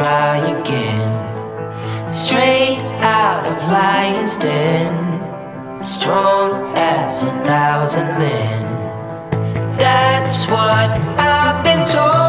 try again. Straight out of lion's den, strong as a thousand men. That's what I've been told.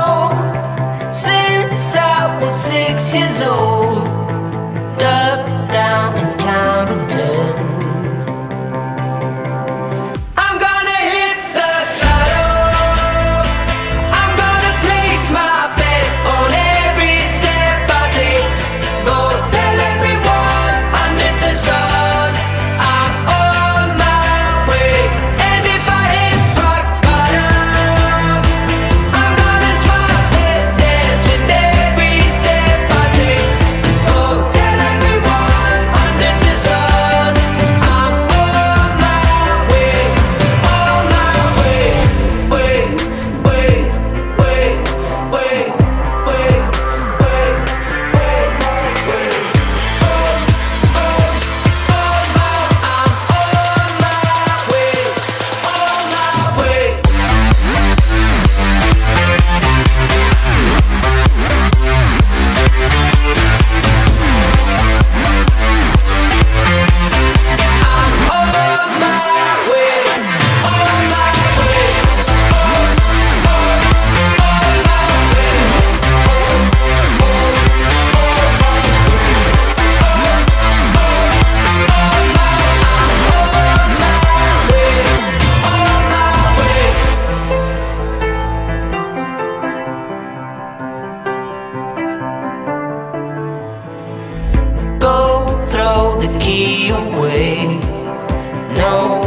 the key away. No.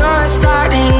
you're starting